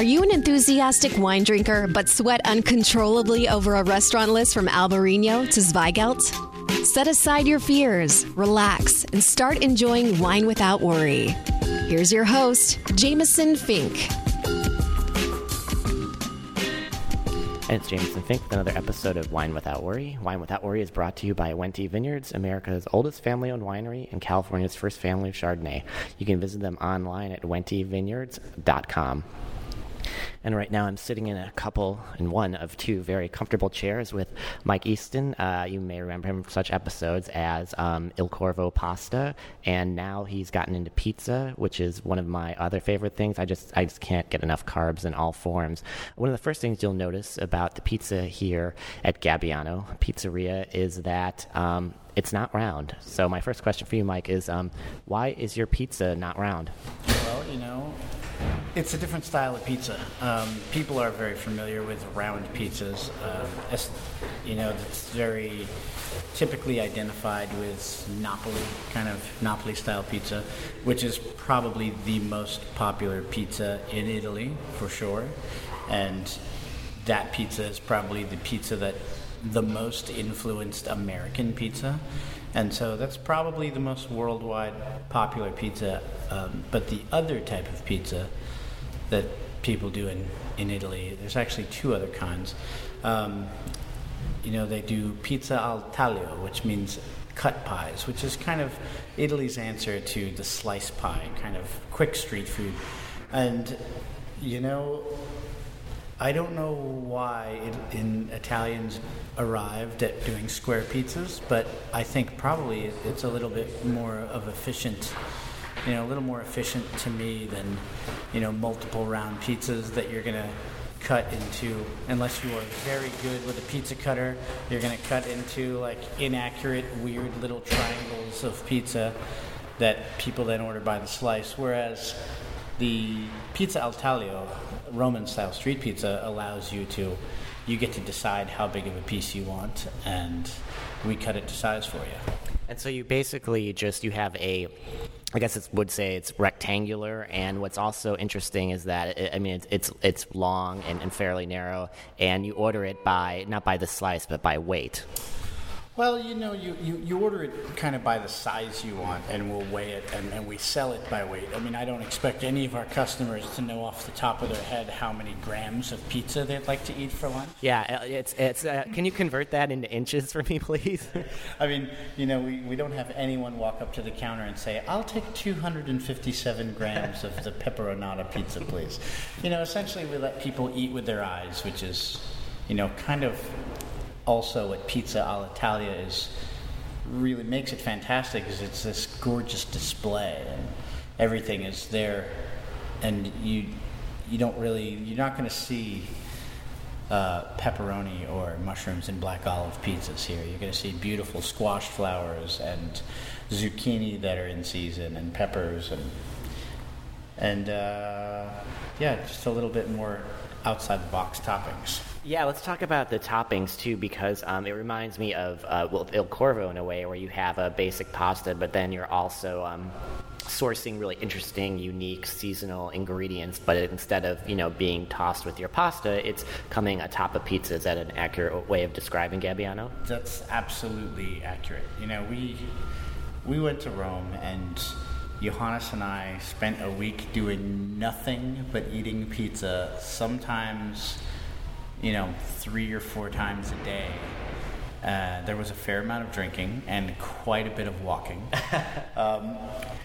Are you an enthusiastic wine drinker but sweat uncontrollably over a restaurant list from Albarino to Zweigelt? Set aside your fears, relax, and start enjoying wine without worry. Here's your host, Jameson Fink. And it's Jameson Fink with another episode of Wine Without Worry. Wine Without Worry is brought to you by Wente Vineyards, America's oldest family owned winery and California's first family of Chardonnay. You can visit them online at wentevineyards.com. And right now, I'm sitting in a couple, in one of two very comfortable chairs with Mike Easton. Uh, you may remember him from such episodes as um, Il Corvo Pasta, and now he's gotten into pizza, which is one of my other favorite things. I just, I just can't get enough carbs in all forms. One of the first things you'll notice about the pizza here at Gabbiano Pizzeria is that um, it's not round. So my first question for you, Mike, is um, why is your pizza not round? Well, you know, it's a different style of pizza. Um, people are very familiar with round pizzas. As, you know, it's very typically identified with Napoli, kind of Napoli style pizza, which is probably the most popular pizza in Italy for sure. And that pizza is probably the pizza that the most influenced American pizza. And so that's probably the most worldwide popular pizza. Um, but the other type of pizza that people do in, in Italy, there's actually two other kinds. Um, you know, they do pizza al taglio, which means cut pies, which is kind of Italy's answer to the slice pie, kind of quick street food. And, you know, I don't know why it, in Italians arrived at doing square pizzas, but I think probably it's a little bit more of efficient, you know, a little more efficient to me than, you know, multiple round pizzas that you're gonna cut into. Unless you are very good with a pizza cutter you're to cut into like inaccurate weird little triangles of pizza that people then order by the slice. Whereas the pizza al taglio roman style street pizza allows you to you get to decide how big of a piece you want and we cut it to size for you And so you basically just you have a, I guess it would say it's rectangular. And what's also interesting is that it, I mean it's it's, it's long and, and fairly narrow, and you order it by not by the slice but by weight. Well, you know, you, you, you order it kind of by the size you want, and we'll weigh it, and, and we sell it by weight. I mean, I don't expect any of our customers to know off the top of their head how many grams of pizza they'd like to eat for lunch. Yeah, uh, it's it's. Uh, can you convert that into inches for me, please? I mean, you know, we, we don't have anyone walk up to the counter and say, I'll take 257 grams of the pepperonata pizza, please. You know, essentially, we let people eat with their eyes, which is, you know, kind of also what pizza al taglio is really makes it fantastic is it's this gorgeous display and everything is there and you you don't really you're not going to see uh, pepperoni or mushrooms and black olive pizzas here. You're going to see beautiful squash flowers and zucchini that are in season and peppers and and uh, yeah, just a little bit more outside the box toppings. Yeah, let's talk about the toppings too, because um, it reminds me of uh, well, Il Corvo in a way, where you have a basic pasta, but then you're also um, sourcing really interesting, unique, seasonal ingredients. But instead of you know being tossed with your pasta, it's coming atop of pizza. Is that an accurate way of describing Gabbiano? That's absolutely accurate. You know, we we went to Rome and. Johannes and I spent a week doing nothing but eating pizza, sometimes you know, three or four times a day. Uh, there was a fair amount of drinking and quite a bit of walking. um,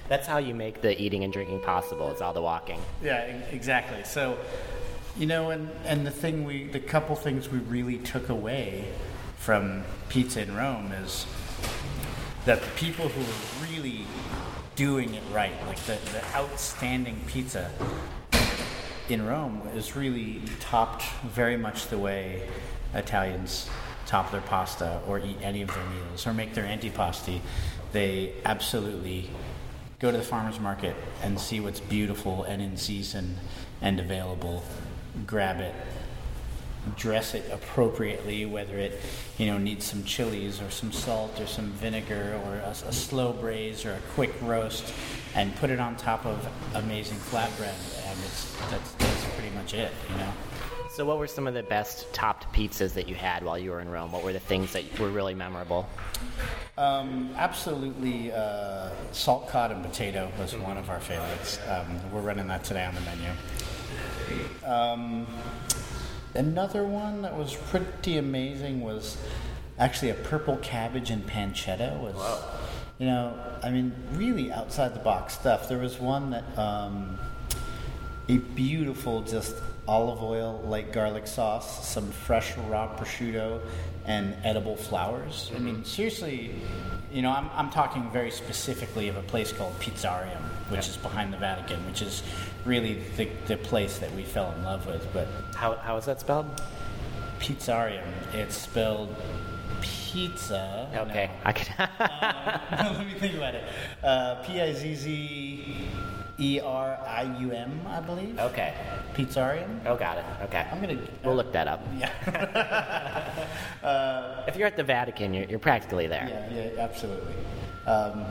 That's how you make the eating and drinking possible. It's all the walking. yeah, exactly. So, you know, and, and the thing we, the couple things we really took away from pizza in Rome is that the people who were really doing it right, like the, the outstanding pizza, in Rome is really topped very much the way Italians top their pasta or eat any of their meals or make their antipasti. They absolutely go to the farmer's market and see what's beautiful and in season and available, grab it, dress it appropriately, whether it you know needs some chilies or some salt or some vinegar or a, a slow braise or a quick roast, and put it on top of amazing flatbread, and it's that's, that's pretty pretty much it. You know. So, what were some of the best topped pizzas that you had while you were in Rome? What were the things that were really memorable? Um, absolutely, uh, salt cod and potato was one of our favorites. Um, we're running that today on the menu. Um, another one that was pretty amazing was actually a purple cabbage and pancetta. Was you know, I mean, really outside the box stuff. There was one that um, a beautiful just olive oil, light garlic sauce, some fresh raw prosciutto, and edible flowers. I mean, seriously, you know, I'm, I'm talking very specifically of a place called Pizzarium, which is behind the Vatican, which is really the, the place that we fell in love with. But How, how is that spelled? Pizzarium, it's spelled pizza. Okay, I can. No. Let me think about it. Uh, P I Z Z E R I U M, I believe. okay. Pizzarium. Oh, got it. Okay. I'm gonna. We'll look that up. Yeah. If you're at the Vatican, you're, you're practically there. Yeah, yeah, absolutely. Um,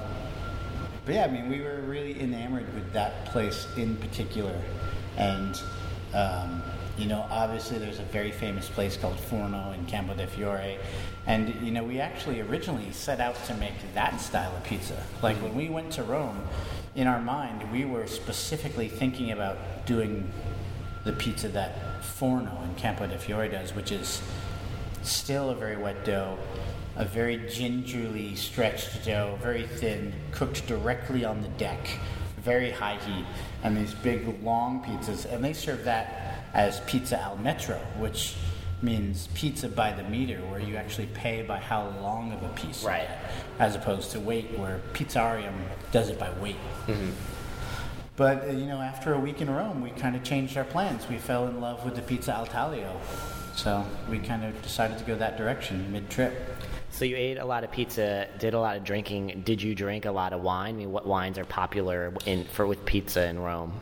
but yeah, I mean, we were really enamored with that place in particular, and um, you know, obviously, there's a very famous place called Forno in Campo de Fiore, and you know, we actually originally set out to make that style of pizza. Like when we went to Rome, in our mind, we were specifically thinking about doing the pizza that Forno in Campo de Fiore does, which is still a very wet dough, a very gingerly stretched dough, very thin, cooked directly on the deck, very high heat, and these big long pizzas. And they serve that as pizza al metro, which means pizza by the meter, where you actually pay by how long of a piece, Right. as opposed to weight, where Pizzarium does it by weight. But uh, you know, after a week in Rome, we kind of changed our plans. We fell in love with the pizza al taglio, so we kind of decided to go that direction mid-trip. So you ate a lot of pizza, did a lot of drinking. Did you drink a lot of wine? I mean, what wines are popular in for with pizza in Rome?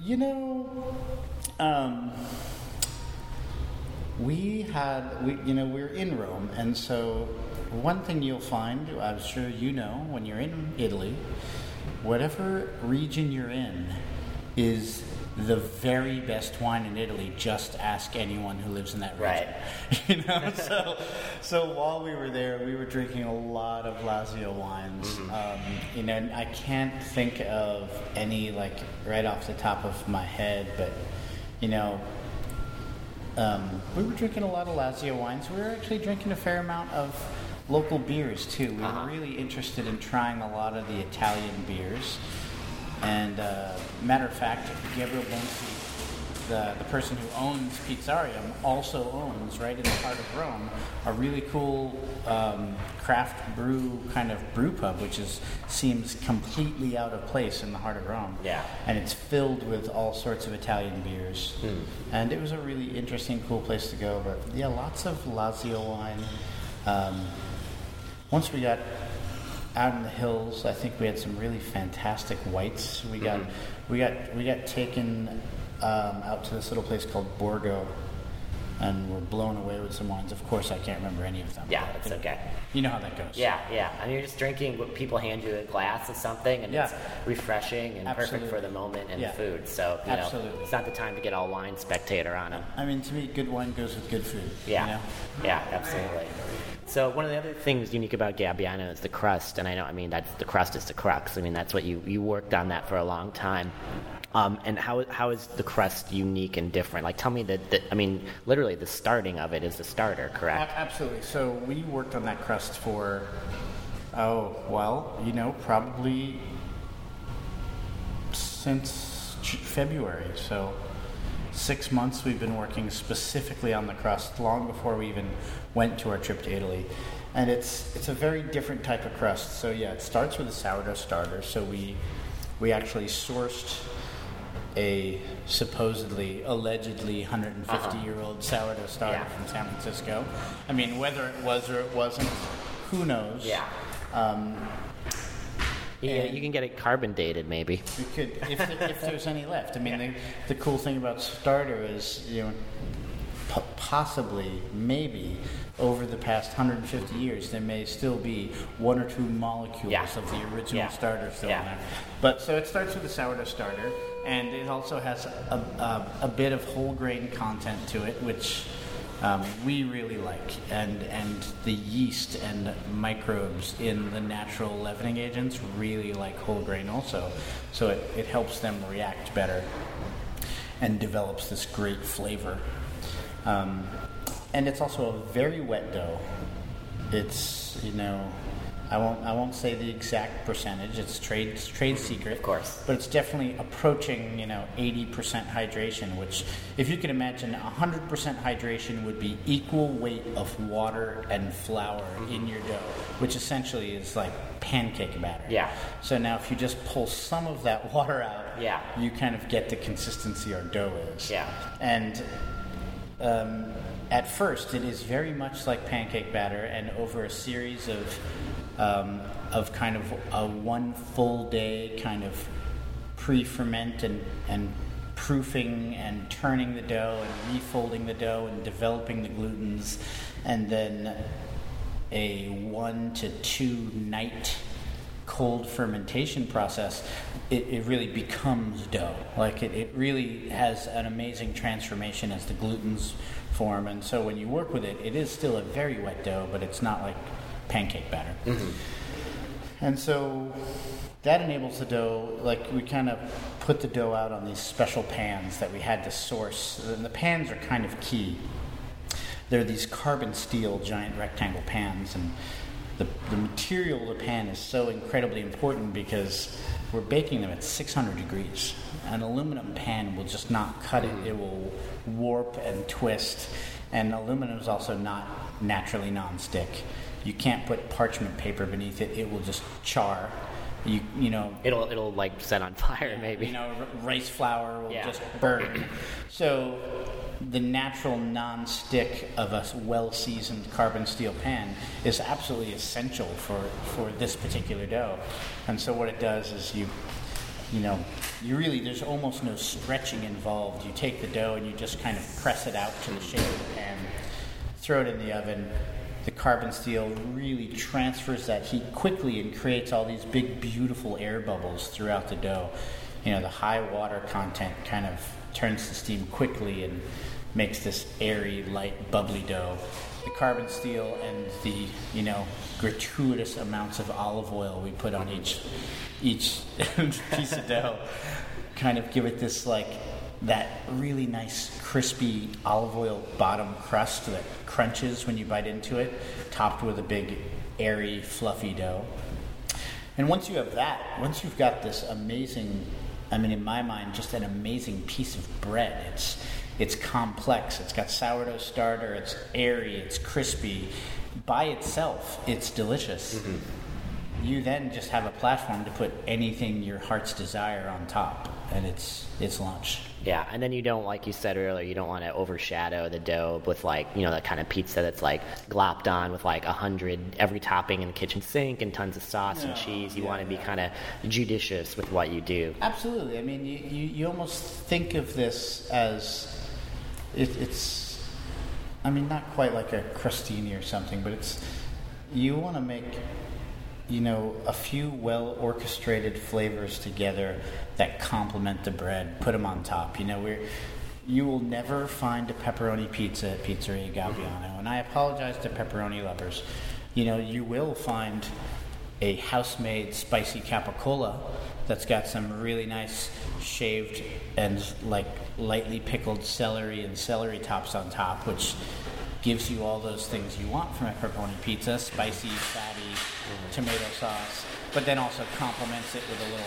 You know, um, we had we you know we are in Rome, and so one thing you'll find, I'm sure you know, when you're in Italy, whatever region you're in is the very best wine in Italy. Just ask anyone who lives in that region. Right. you know, so so while we were there, we were drinking a lot of Lazio wines. Um, you know, and I can't think of any like right off the top of my head, but you know, um, we were drinking a lot of Lazio wines. We were actually drinking a fair amount of local beers too. We were really interested in trying a lot of the Italian beers. And uh, matter of fact, Gabriel Bonci, the, the person who owns Pizzarium, also owns right in the heart of Rome a really cool um, craft brew kind of brew pub, which is seems completely out of place in the heart of Rome. Yeah. And it's filled with all sorts of Italian beers. Hmm. And it was a really interesting, cool place to go. But yeah, lots of Lazio wine. Um, once we got out in the hills, I think we had some really fantastic whites. We got Mm-hmm. we got we got taken um, out to this little place called Borgo, and were blown away with some wines. Of course, I can't remember any of them. Yeah, it's okay. You know how that goes. Yeah, yeah. I mean, you're just drinking what people hand you a glass of something, and it's refreshing and perfect for the moment and Yeah. the food. So, you know, Absolutely. it's not the time to get all wine spectator on them. I mean, to me, good wine goes with good food. Yeah, You know? yeah, absolutely. So one of the other things unique about Gabbiano is the crust, and I know, I mean, that's the crust is the crux. I mean, that's what you you worked on that for a long time. Um, and how how is the crust unique and different? Like, tell me that, I mean, literally, the starting of it is the starter, correct? A- Absolutely. So we worked on that crust for, oh, well, you know, probably since February. So six months we've been working specifically on the crust, long before we even went to our trip to Italy. And it's it's a very different type of crust. So yeah, it starts with a sourdough starter. So we we actually sourced a supposedly, allegedly 150 year old sourdough starter Yeah. from San Francisco. I mean, whether it was or it wasn't, who knows? Yeah. Um, You, you can get it carbon dated, maybe. we could, if, if there's any left. I mean, the, the cool thing about starter is, you know, p- possibly, maybe, over the past 150 years, there may still be one or two molecules Yeah. of the original Yeah. starter still Yeah. in there. But so it starts with a sourdough starter, and it also has a, a, a bit of whole grain content to it, which um, we really like, and and the yeast and microbes in the natural leavening agents really like whole grain also, so it, it helps them react better and develops this great flavor. Um, and it's also a very wet dough. It's you know I won't. I won't say the exact percentage. It's trade trade secret, of course. But it's definitely approaching, you know, eighty percent hydration. Which, if you can imagine, hundred percent hydration would be equal weight of water and flour mm-hmm. in your dough, which essentially is like pancake batter. Yeah. So now, if you just pull some of that water out, yeah, you kind of get the consistency our dough is. Yeah. And um, at first, it is very much like pancake batter, and over a series of um, of kind of a one full day kind of pre-ferment and, and proofing and turning the dough and refolding the dough and developing the glutens and then a one to two night cold fermentation process it, it really becomes dough. Like it, it really has an amazing transformation as the glutens form. And so when you work with it it is still a very wet dough but it's not like pancake batter. Mm-hmm. And so that enables the dough, like we kind of put the dough out on these special pans that we had to source. And the pans are kind of key. They're these carbon steel giant rectangle pans, and the, the material of the pan is so incredibly important because we're baking them at 600 degrees. An aluminum pan will just not cut it, it will warp and twist. And aluminum is also not naturally non-stick. You can't put parchment paper beneath it; it will just char. You you know it'll it'll like set on fire maybe. You know, rice flour will yeah. just burn. So the natural non-stick of a well-seasoned carbon steel pan is absolutely essential for, for this particular dough. And so what it does is you you know, you really there's almost no stretching involved. You take the dough and you just kind of press it out to the shape of the pan, throw it in the oven, the carbon steel really transfers that heat quickly and creates all these big, beautiful air bubbles throughout the dough. You know, the high water content kind of turns the steam quickly and makes this airy, light, bubbly dough. The carbon steel and the, you know, gratuitous amounts of olive oil we put on each each piece of dough kind of give it this like that really nice crispy olive oil bottom crust that crunches when you bite into it, topped with a big airy fluffy dough. And once you have that, once you've got this amazing, I mean, in my mind, just an amazing piece of bread. It's it's complex. It's got sourdough starter. It's airy. It's crispy. By itself, it's delicious. Mm-hmm. You then just have a platform to put anything your heart's desire on top, and it's it's lunch. Yeah, and then you don't, like you said earlier, you don't want to overshadow the dough with like, you know, that kind of pizza that's like glopped on with like a hundred every topping in the kitchen sink and tons of sauce and cheese. You yeah, want to be kind of judicious with what you do. Absolutely. I mean, you, you, you almost think of this as it, it's, I mean, not quite like a crostini or something, but it's you want to make you know, a few well orchestrated flavors together that complement the bread. Put them on top. You know, we're you will never find a pepperoni pizza at Pizzeria Gabbiano, and I apologize to pepperoni lovers. You know, you will find a house-made spicy capicola that's got some really nice shaved and like lightly pickled celery and celery tops on top, which gives you all those things you want from a pepperoni pizza: spicy, fatty, mm-hmm. tomato sauce, but then also complements it with a little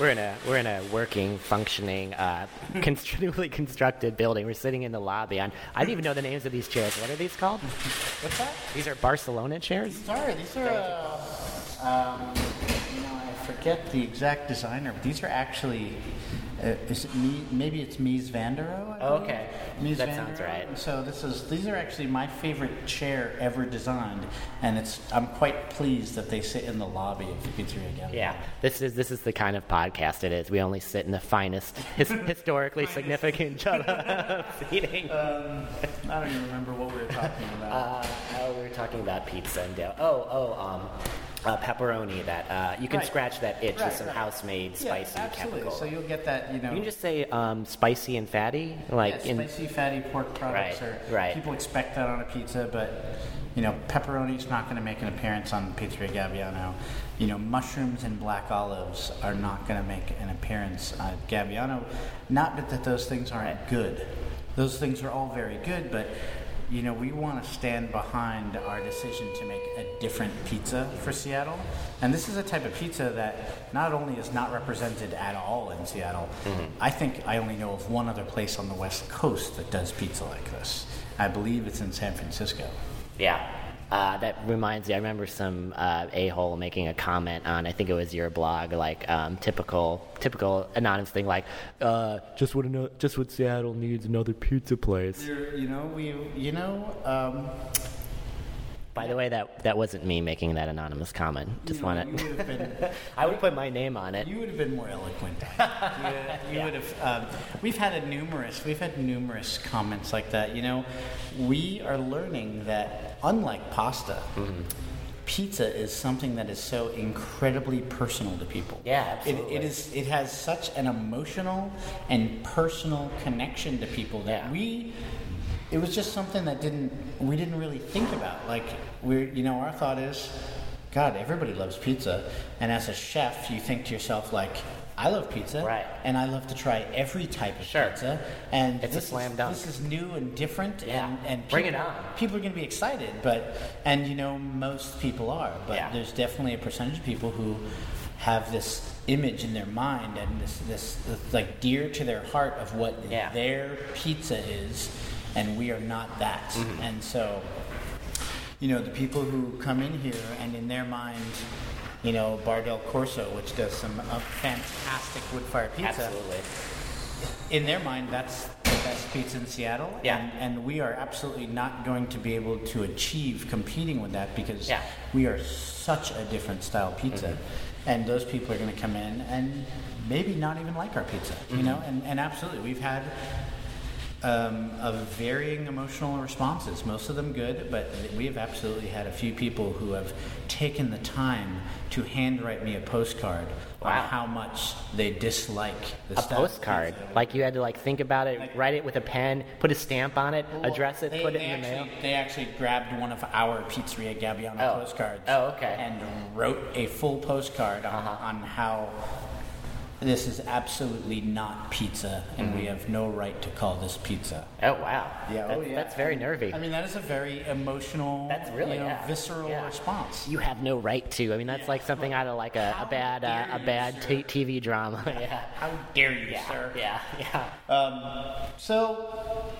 we're in a we're in a working, functioning, uh, newly constructed building. We're sitting in the lobby. I'm, I don't even know the names of these chairs. What are these called? What's that? These are Barcelona chairs. These are these are. Uh, um, you know, I forget the exact designer, but these are actually is it me? Maybe it's Mies van der Rohe. Oh, okay, Mies van. that sounds right. So this is these are actually my favorite chair ever designed, and it's I'm quite pleased that they sit in the lobby of the Pizzeria again. Yeah, this is this is the kind of podcast it is. We only sit in the finest, his, historically significant seating. Um, I don't even remember what we were talking about. Uh, oh, we were talking about pizza and dough. Oh, oh, um uh, pepperoni that uh, you can Right. scratch that itch Right, with some right. house-made spicy yeah, absolutely. capicola. So you'll get that, you know. you can just say um, spicy and fatty, like yeah, in spicy, fatty pork products. Right, Or right. People expect that on a pizza, but you know, pepperoni's not going to make an appearance on Pizzeria Gabbiano. You know, mushrooms and black olives are not going to make an appearance on Gabbiano. Not that- that those things aren't good. Those things are all very good, but you know, we want to stand behind our decision to make a different pizza for Seattle. And this is a type of pizza that not only is not represented at all in Seattle, mm-hmm. I think I only know of one other place on the West Coast that does pizza like this. I believe it's in San Francisco. Yeah. Uh, that reminds me, I remember some uh, a-hole making a comment on, I think it was your blog, like um, typical, typical anonymous thing, like, uh, just what ano- just what Seattle needs another pizza place. There, you know, we, you know, um, By the way, that that wasn't me making that anonymous comment. Just want to, would have I would put my name on it. You would have been more eloquent. you, you would have. Um, we've had a numerous. We've had numerous comments like that. You know, we are learning that unlike pasta, Mm-hmm. pizza is something that is so incredibly personal to people. Yeah, It, absolutely. it is. It has such an emotional and personal connection to people that Yeah. we. It was just something that didn't we didn't really think about. Like we're you know our thought is, God, everybody loves pizza, and as a chef, you think to yourself like, I love pizza, Right. And I love to try every type of Sure. pizza, and It's a this slam is, dunk. This is new and different, Yeah. and, and Bring people, it on. People are going to be excited, but and you know most people are, but Yeah. there's definitely a percentage of people who have this image in their mind and this, this, this like dear to their heart of what Yeah. their pizza is, and we are not that. Mm-hmm. And so, you know, the people who come in here and in their mind, you know, Bar del Corso, which does some uh, fantastic wood fire pizza, Absolutely. in their mind, that's the best pizza in Seattle. Yeah. And, and we are absolutely not going to be able to achieve competing with that because Yeah. we are such a different style pizza. And those people are going to come in and maybe not even like our pizza, you know? And, and absolutely, we've had um, of varying emotional responses. Most of them good, but we have absolutely had a few people who have taken the time to handwrite me a postcard Wow. on how much they dislike the A postcard, like you had to like think about it, write it with a pen, put a stamp on it, Well, address it, they- put it in the mail. They actually grabbed one of our Pizzeria Gabbiano Oh. postcards. Oh, okay. And wrote a full postcard on, Uh-huh. on how this is absolutely not pizza, and Mm-hmm. we have no right to call this pizza. Oh wow, Yeah, that's, oh, yeah. that's very nervy. I mean, that is a very emotional, That's really, you know, yeah. visceral Yeah. response. you have no right to. I mean, that's like something out of like a, a bad uh, a bad t- TV drama. yeah, How dare you, yeah, sir? yeah, yeah. Um, so,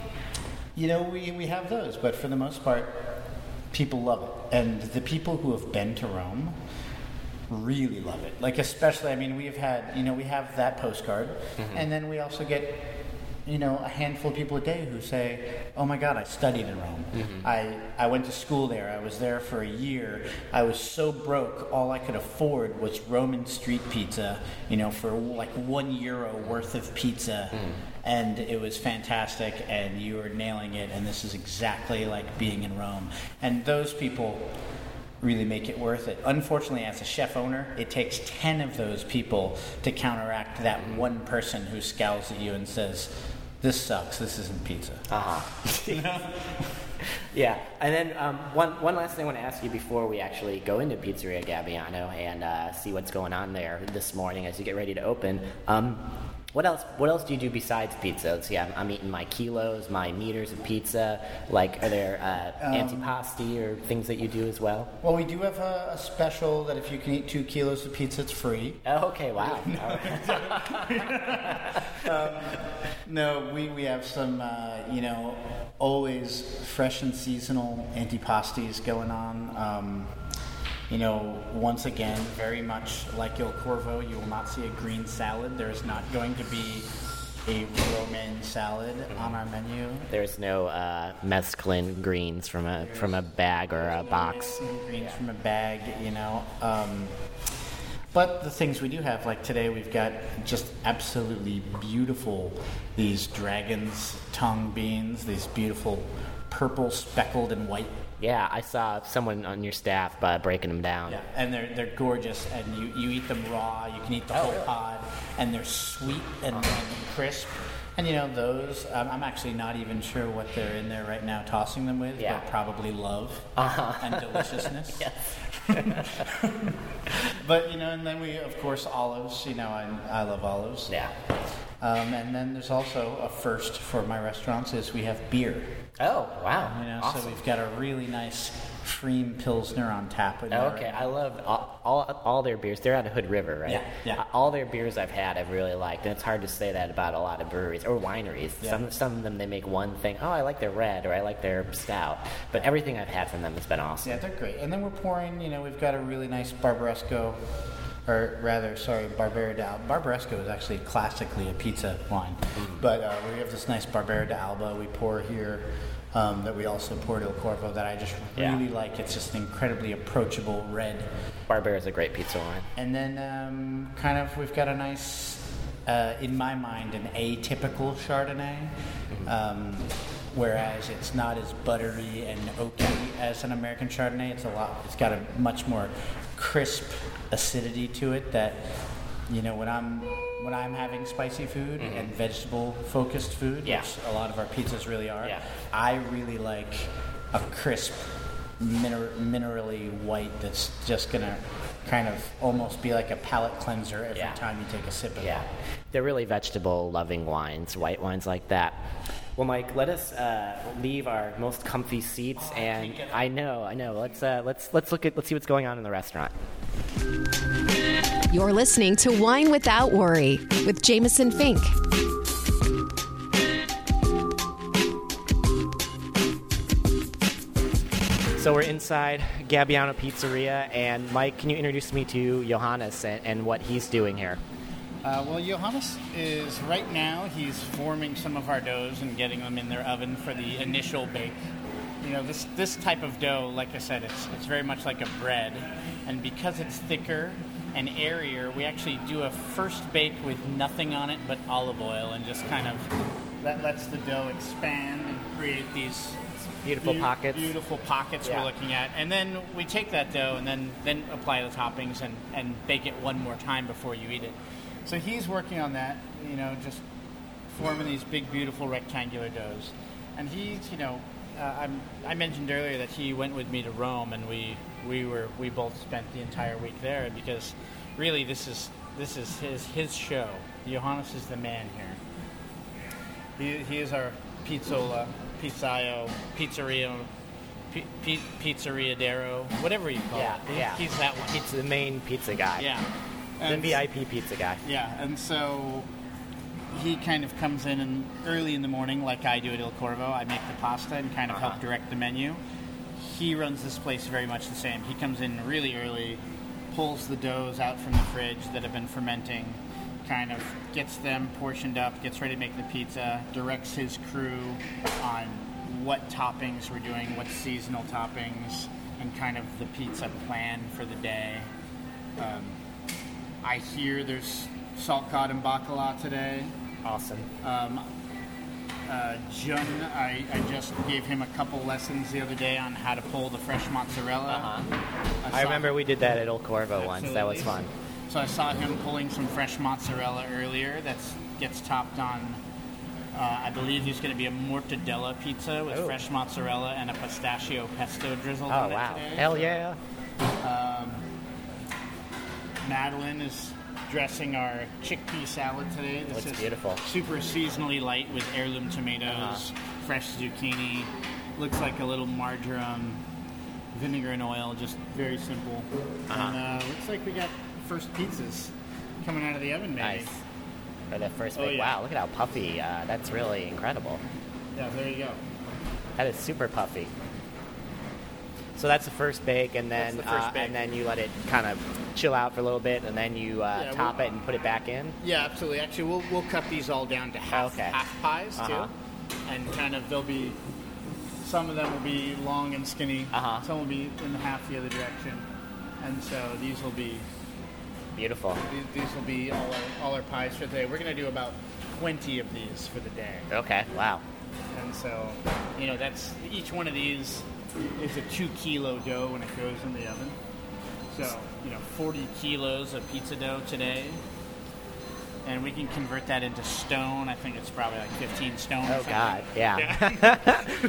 you know, we, we have those, but for the most part, people love it. And the people who have been to Rome really love it. Like, especially, I mean, we've had, you know, we have that postcard, mm-hmm. and then we also get, you know, a handful of people a day who say, oh my God, I studied in Rome. Mm-hmm. I, I went to school there. I was there for a year. I was so broke, all I could afford was Roman street pizza, you know, for like one euro worth of pizza. Mm. And it was fantastic, and you were nailing it, and this is exactly like being in Rome. And those people really make it worth it. Unfortunately, as a chef owner, it takes 10 of those people to counteract that one person who scowls at you and says, This sucks, this isn't pizza. Uh-huh. yeah, and then um, one one last thing I want to ask you before we actually go into Pizzeria Gabbiano and uh, see what's going on there this morning as you get ready to open. Um, what else? What else do you do besides pizza? Let's see. I'm, I'm eating my kilos, my meters of pizza. Like, are there uh, antipasti or things that you do as well? Well, we do have a, a special that if you can eat two kilos of pizza, it's free. Oh, okay. Wow. Right. No, we, we have some, uh, you know, always fresh and seasonal antipastis going on. Um, you know, once again, very much like Il Corvo, you will not see a green salad. There is not going to be a romaine salad on our menu. There's no uh, mesclun greens from a from a bag or a box. Greens from a bag, you know. Um, but the things we do have, like today, we've got just absolutely beautiful these dragon's tongue beans, these beautiful purple speckled and white Yeah, I saw someone on your staff uh, breaking them down. Yeah, and they're they're gorgeous, and you, you eat them raw. You can eat the Oh, whole really? pod, and they're sweet and, and crisp. And you know those. Um, I'm actually not even sure what they're in there right now, tossing them with. Yeah. but probably love Uh-huh. and deliciousness. But you know, and then we of course olives. You know, I I love olives. Yeah. Um, and then there's also a first for my restaurants is we have beer. Oh, wow. You know, awesome. so we've got a really nice pFriem Pilsner on tap. in there oh, Okay, right I love all, all, all their beers. They're out of Hood River, right? Yeah, yeah. All their beers I've had, I've really liked, and it's hard to say that about a lot of breweries or wineries. Yeah. Some some of them they make one thing. Oh, I like their red, or I like their stout. But everything I've had from them has been awesome. Yeah, they're great. And then we're pouring, you know, we've got a really nice Barbaresco, or rather, sorry, Barbera d'Alba. Barbaresco is actually classically a pizza wine. But uh, we have this nice Barbera d'Alba we pour here um, that we also pour Il Corvo that I just Yeah. really like. It's just an incredibly approachable red. Barbera is a great pizza wine. And then um, kind of we've got a nice, uh, in my mind, an atypical Chardonnay. Um, whereas it's not as buttery and oaky as an American Chardonnay. It's a lot. It's got a much more crisp acidity to it that you know when I'm when I'm having spicy food and vegetable focused food, Mm-hmm. Yeah. which a lot of our pizzas really are. Yeah. I really like a crisp, miner- minerally white that's just gonna kind of almost be like a palate cleanser every Yeah. time you take a sip of Yeah, it. they're really vegetable loving wines, white wines like that. Well, Mike, let us uh, leave our most comfy seats, and I know, I know. Let's uh, let's let's look at let's see what's going on in the restaurant. You're listening to Wine Without Worry with Jameson Fink. So we're inside Gabbiano Pizzeria, and Mike, can you introduce me to Johannes and, and what he's doing here? Uh, well, Johannes is right now. He's forming some of our doughs and getting them in their oven for the initial bake. You know, this this type of dough, like I said, it's it's very much like a bread, and because it's thicker and airier, we actually do a first bake with nothing on it but olive oil, and just kind of that lets the dough expand and create these Beautiful beau- pockets. Beautiful pockets Yeah. we're looking at, and then we take that dough and then then apply the toppings and and bake it one more time before you eat it. So he's working on that, you know, just forming these big, beautiful rectangular doughs. And he's, you know, uh, I'm, I mentioned earlier that he went with me to Rome, and we we were we both spent the entire week there because really this is this is his his show. Johannes is the man here. He, he is our pizzola, pizzaio, pizzeria, pi, pi, pizzeriadero, whatever you call Yeah, it. Yeah. He's that one. He's the main pizza guy. Yeah. The And- VIP pizza guy. yeah, and so he kind of comes in and early in the morning, like I do at Il Corvo. I make the pasta and kind of Uh-huh. help direct the menu. He runs this place very much the same. He comes in really early, pulls the doughs out from the fridge that have been fermenting, kind of gets them portioned up, gets ready to make the pizza, directs his crew on what toppings we're doing, what seasonal toppings, and kind of the pizza plan for the day. Um, I hear there's salt cod and bacala today. Awesome. Um, uh, Jun, I, I just gave him a couple lessons the other day on how to pull the fresh mozzarella. Uh-huh. I saw- remember we did that at Il Corvo once. That was fun. So I saw him pulling some fresh mozzarella earlier. That gets topped on. Uh, I believe there's going to be a mortadella pizza with Oh. fresh mozzarella and a pistachio pesto drizzled Oh on wow! it today. Hell yeah! Madeline is dressing our chickpea salad today. This Looks is beautiful. Super seasonally light with heirloom tomatoes, Uh-huh. fresh zucchini. Looks like a little marjoram, vinegar and oil. Just very simple. Uh-huh. And uh, looks like we got first pizzas coming out of the oven, maybe. Nice. For the first Oh, big. yeah. Wow! Look at how puffy. Uh, that's really incredible. Yeah, there you go. That is super puffy. So that's the first bake, and then the first uh, bake. and then you let it kind of chill out for a little bit, and then you uh, Yeah, top we- it and put it back in. Yeah, absolutely. Actually, we'll, we'll cut these all down to half Okay. half pies Uh-huh. too, and kind of they'll be some of them will be long and skinny. Uh-huh. Some will be in half the other direction, and so these will be Beautiful. these, these will be all our, all our pies for today. We're gonna do about twenty of these for the day, Okay. Wow. And so you know that's each one of these is a two kilo dough when it goes in the oven. So you know, 40 kilos of pizza dough today, and we can convert that into stone. I think it's probably like 15 stone. Oh. God, yeah.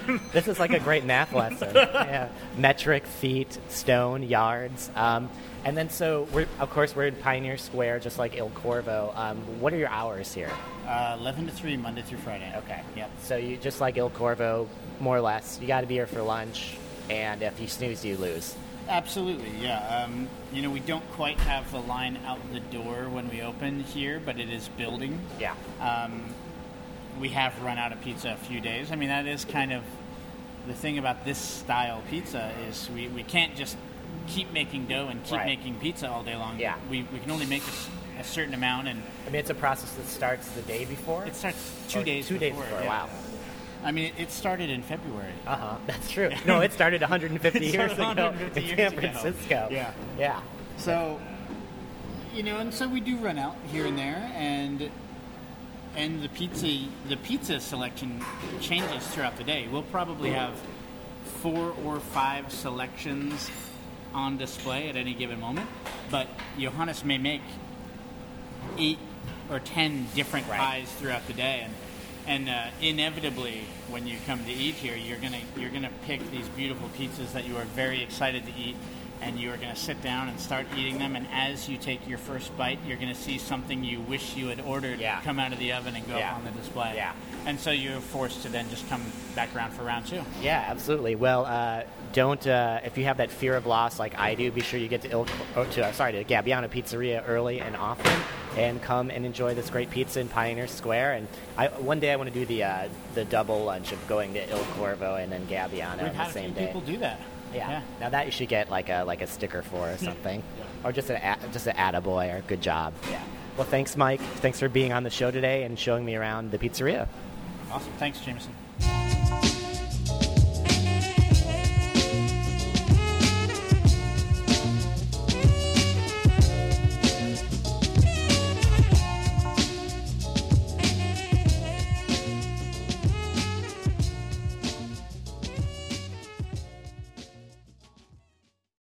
this is like a great math lesson. Yeah, metric, feet, stone, yards, um, and then so we're of course we're in Pioneer Square, just like Il Corvo. Um, what are your hours here? Uh, 11 to 3, Monday through Friday. Okay. Yep. So you just like Il Corvo, more or less. You got to be here for lunch, and if you snooze, you lose. Absolutely, yeah. Um, you know, we don't quite have the line out the door when we open here, but it is building. Yeah. Um, we have run out of pizza a few days. I mean, that is kind of the thing about this style pizza is we, we can't just keep making dough and keep Right. making pizza all day long. Yeah. We, we can only make a, a certain amount, and I mean, it's a process that starts the day before. it starts two days Two days before. before. yeah. Wow. I mean, it, started in February. Uh huh. That's true. No, it started 150 It years started ago 150 in years San ago. Francisco. Yeah. Yeah. So, you know, and so we do run out here and there, and and the pizza the pizza selection changes throughout the day. We'll probably have four or five selections on display at any given moment, but Johannes may make eight or ten different Right. pies throughout the day, and and uh, inevitably, when you come to eat here, you're gonna you're gonna pick these beautiful pizzas that you are very excited to eat, and you are gonna sit down and start eating them. And as you take your first bite, you're gonna see something you wish you had ordered Yeah. come out of the oven and go Yeah. up on the display. Yeah. And so you're forced to then just come back around for round two. Yeah, absolutely. Well, uh, don't uh, if you have that fear of loss like I do, be sure you get to Il, or to uh, sorry to Gabbiano Pizzeria early and often, and come and enjoy this great pizza in Pioneer Square. And I, one day I want to do the uh, the double lunch of going to Il Corvo and then Gabbiano We've on the same day. people do that. Yeah. Now that you should get like a like a sticker for or something, or just a just an attaboy or good job. Yeah. Well, thanks, Mike. Thanks for being on the show today and showing me around the pizzeria. Awesome. Thanks, Jameson.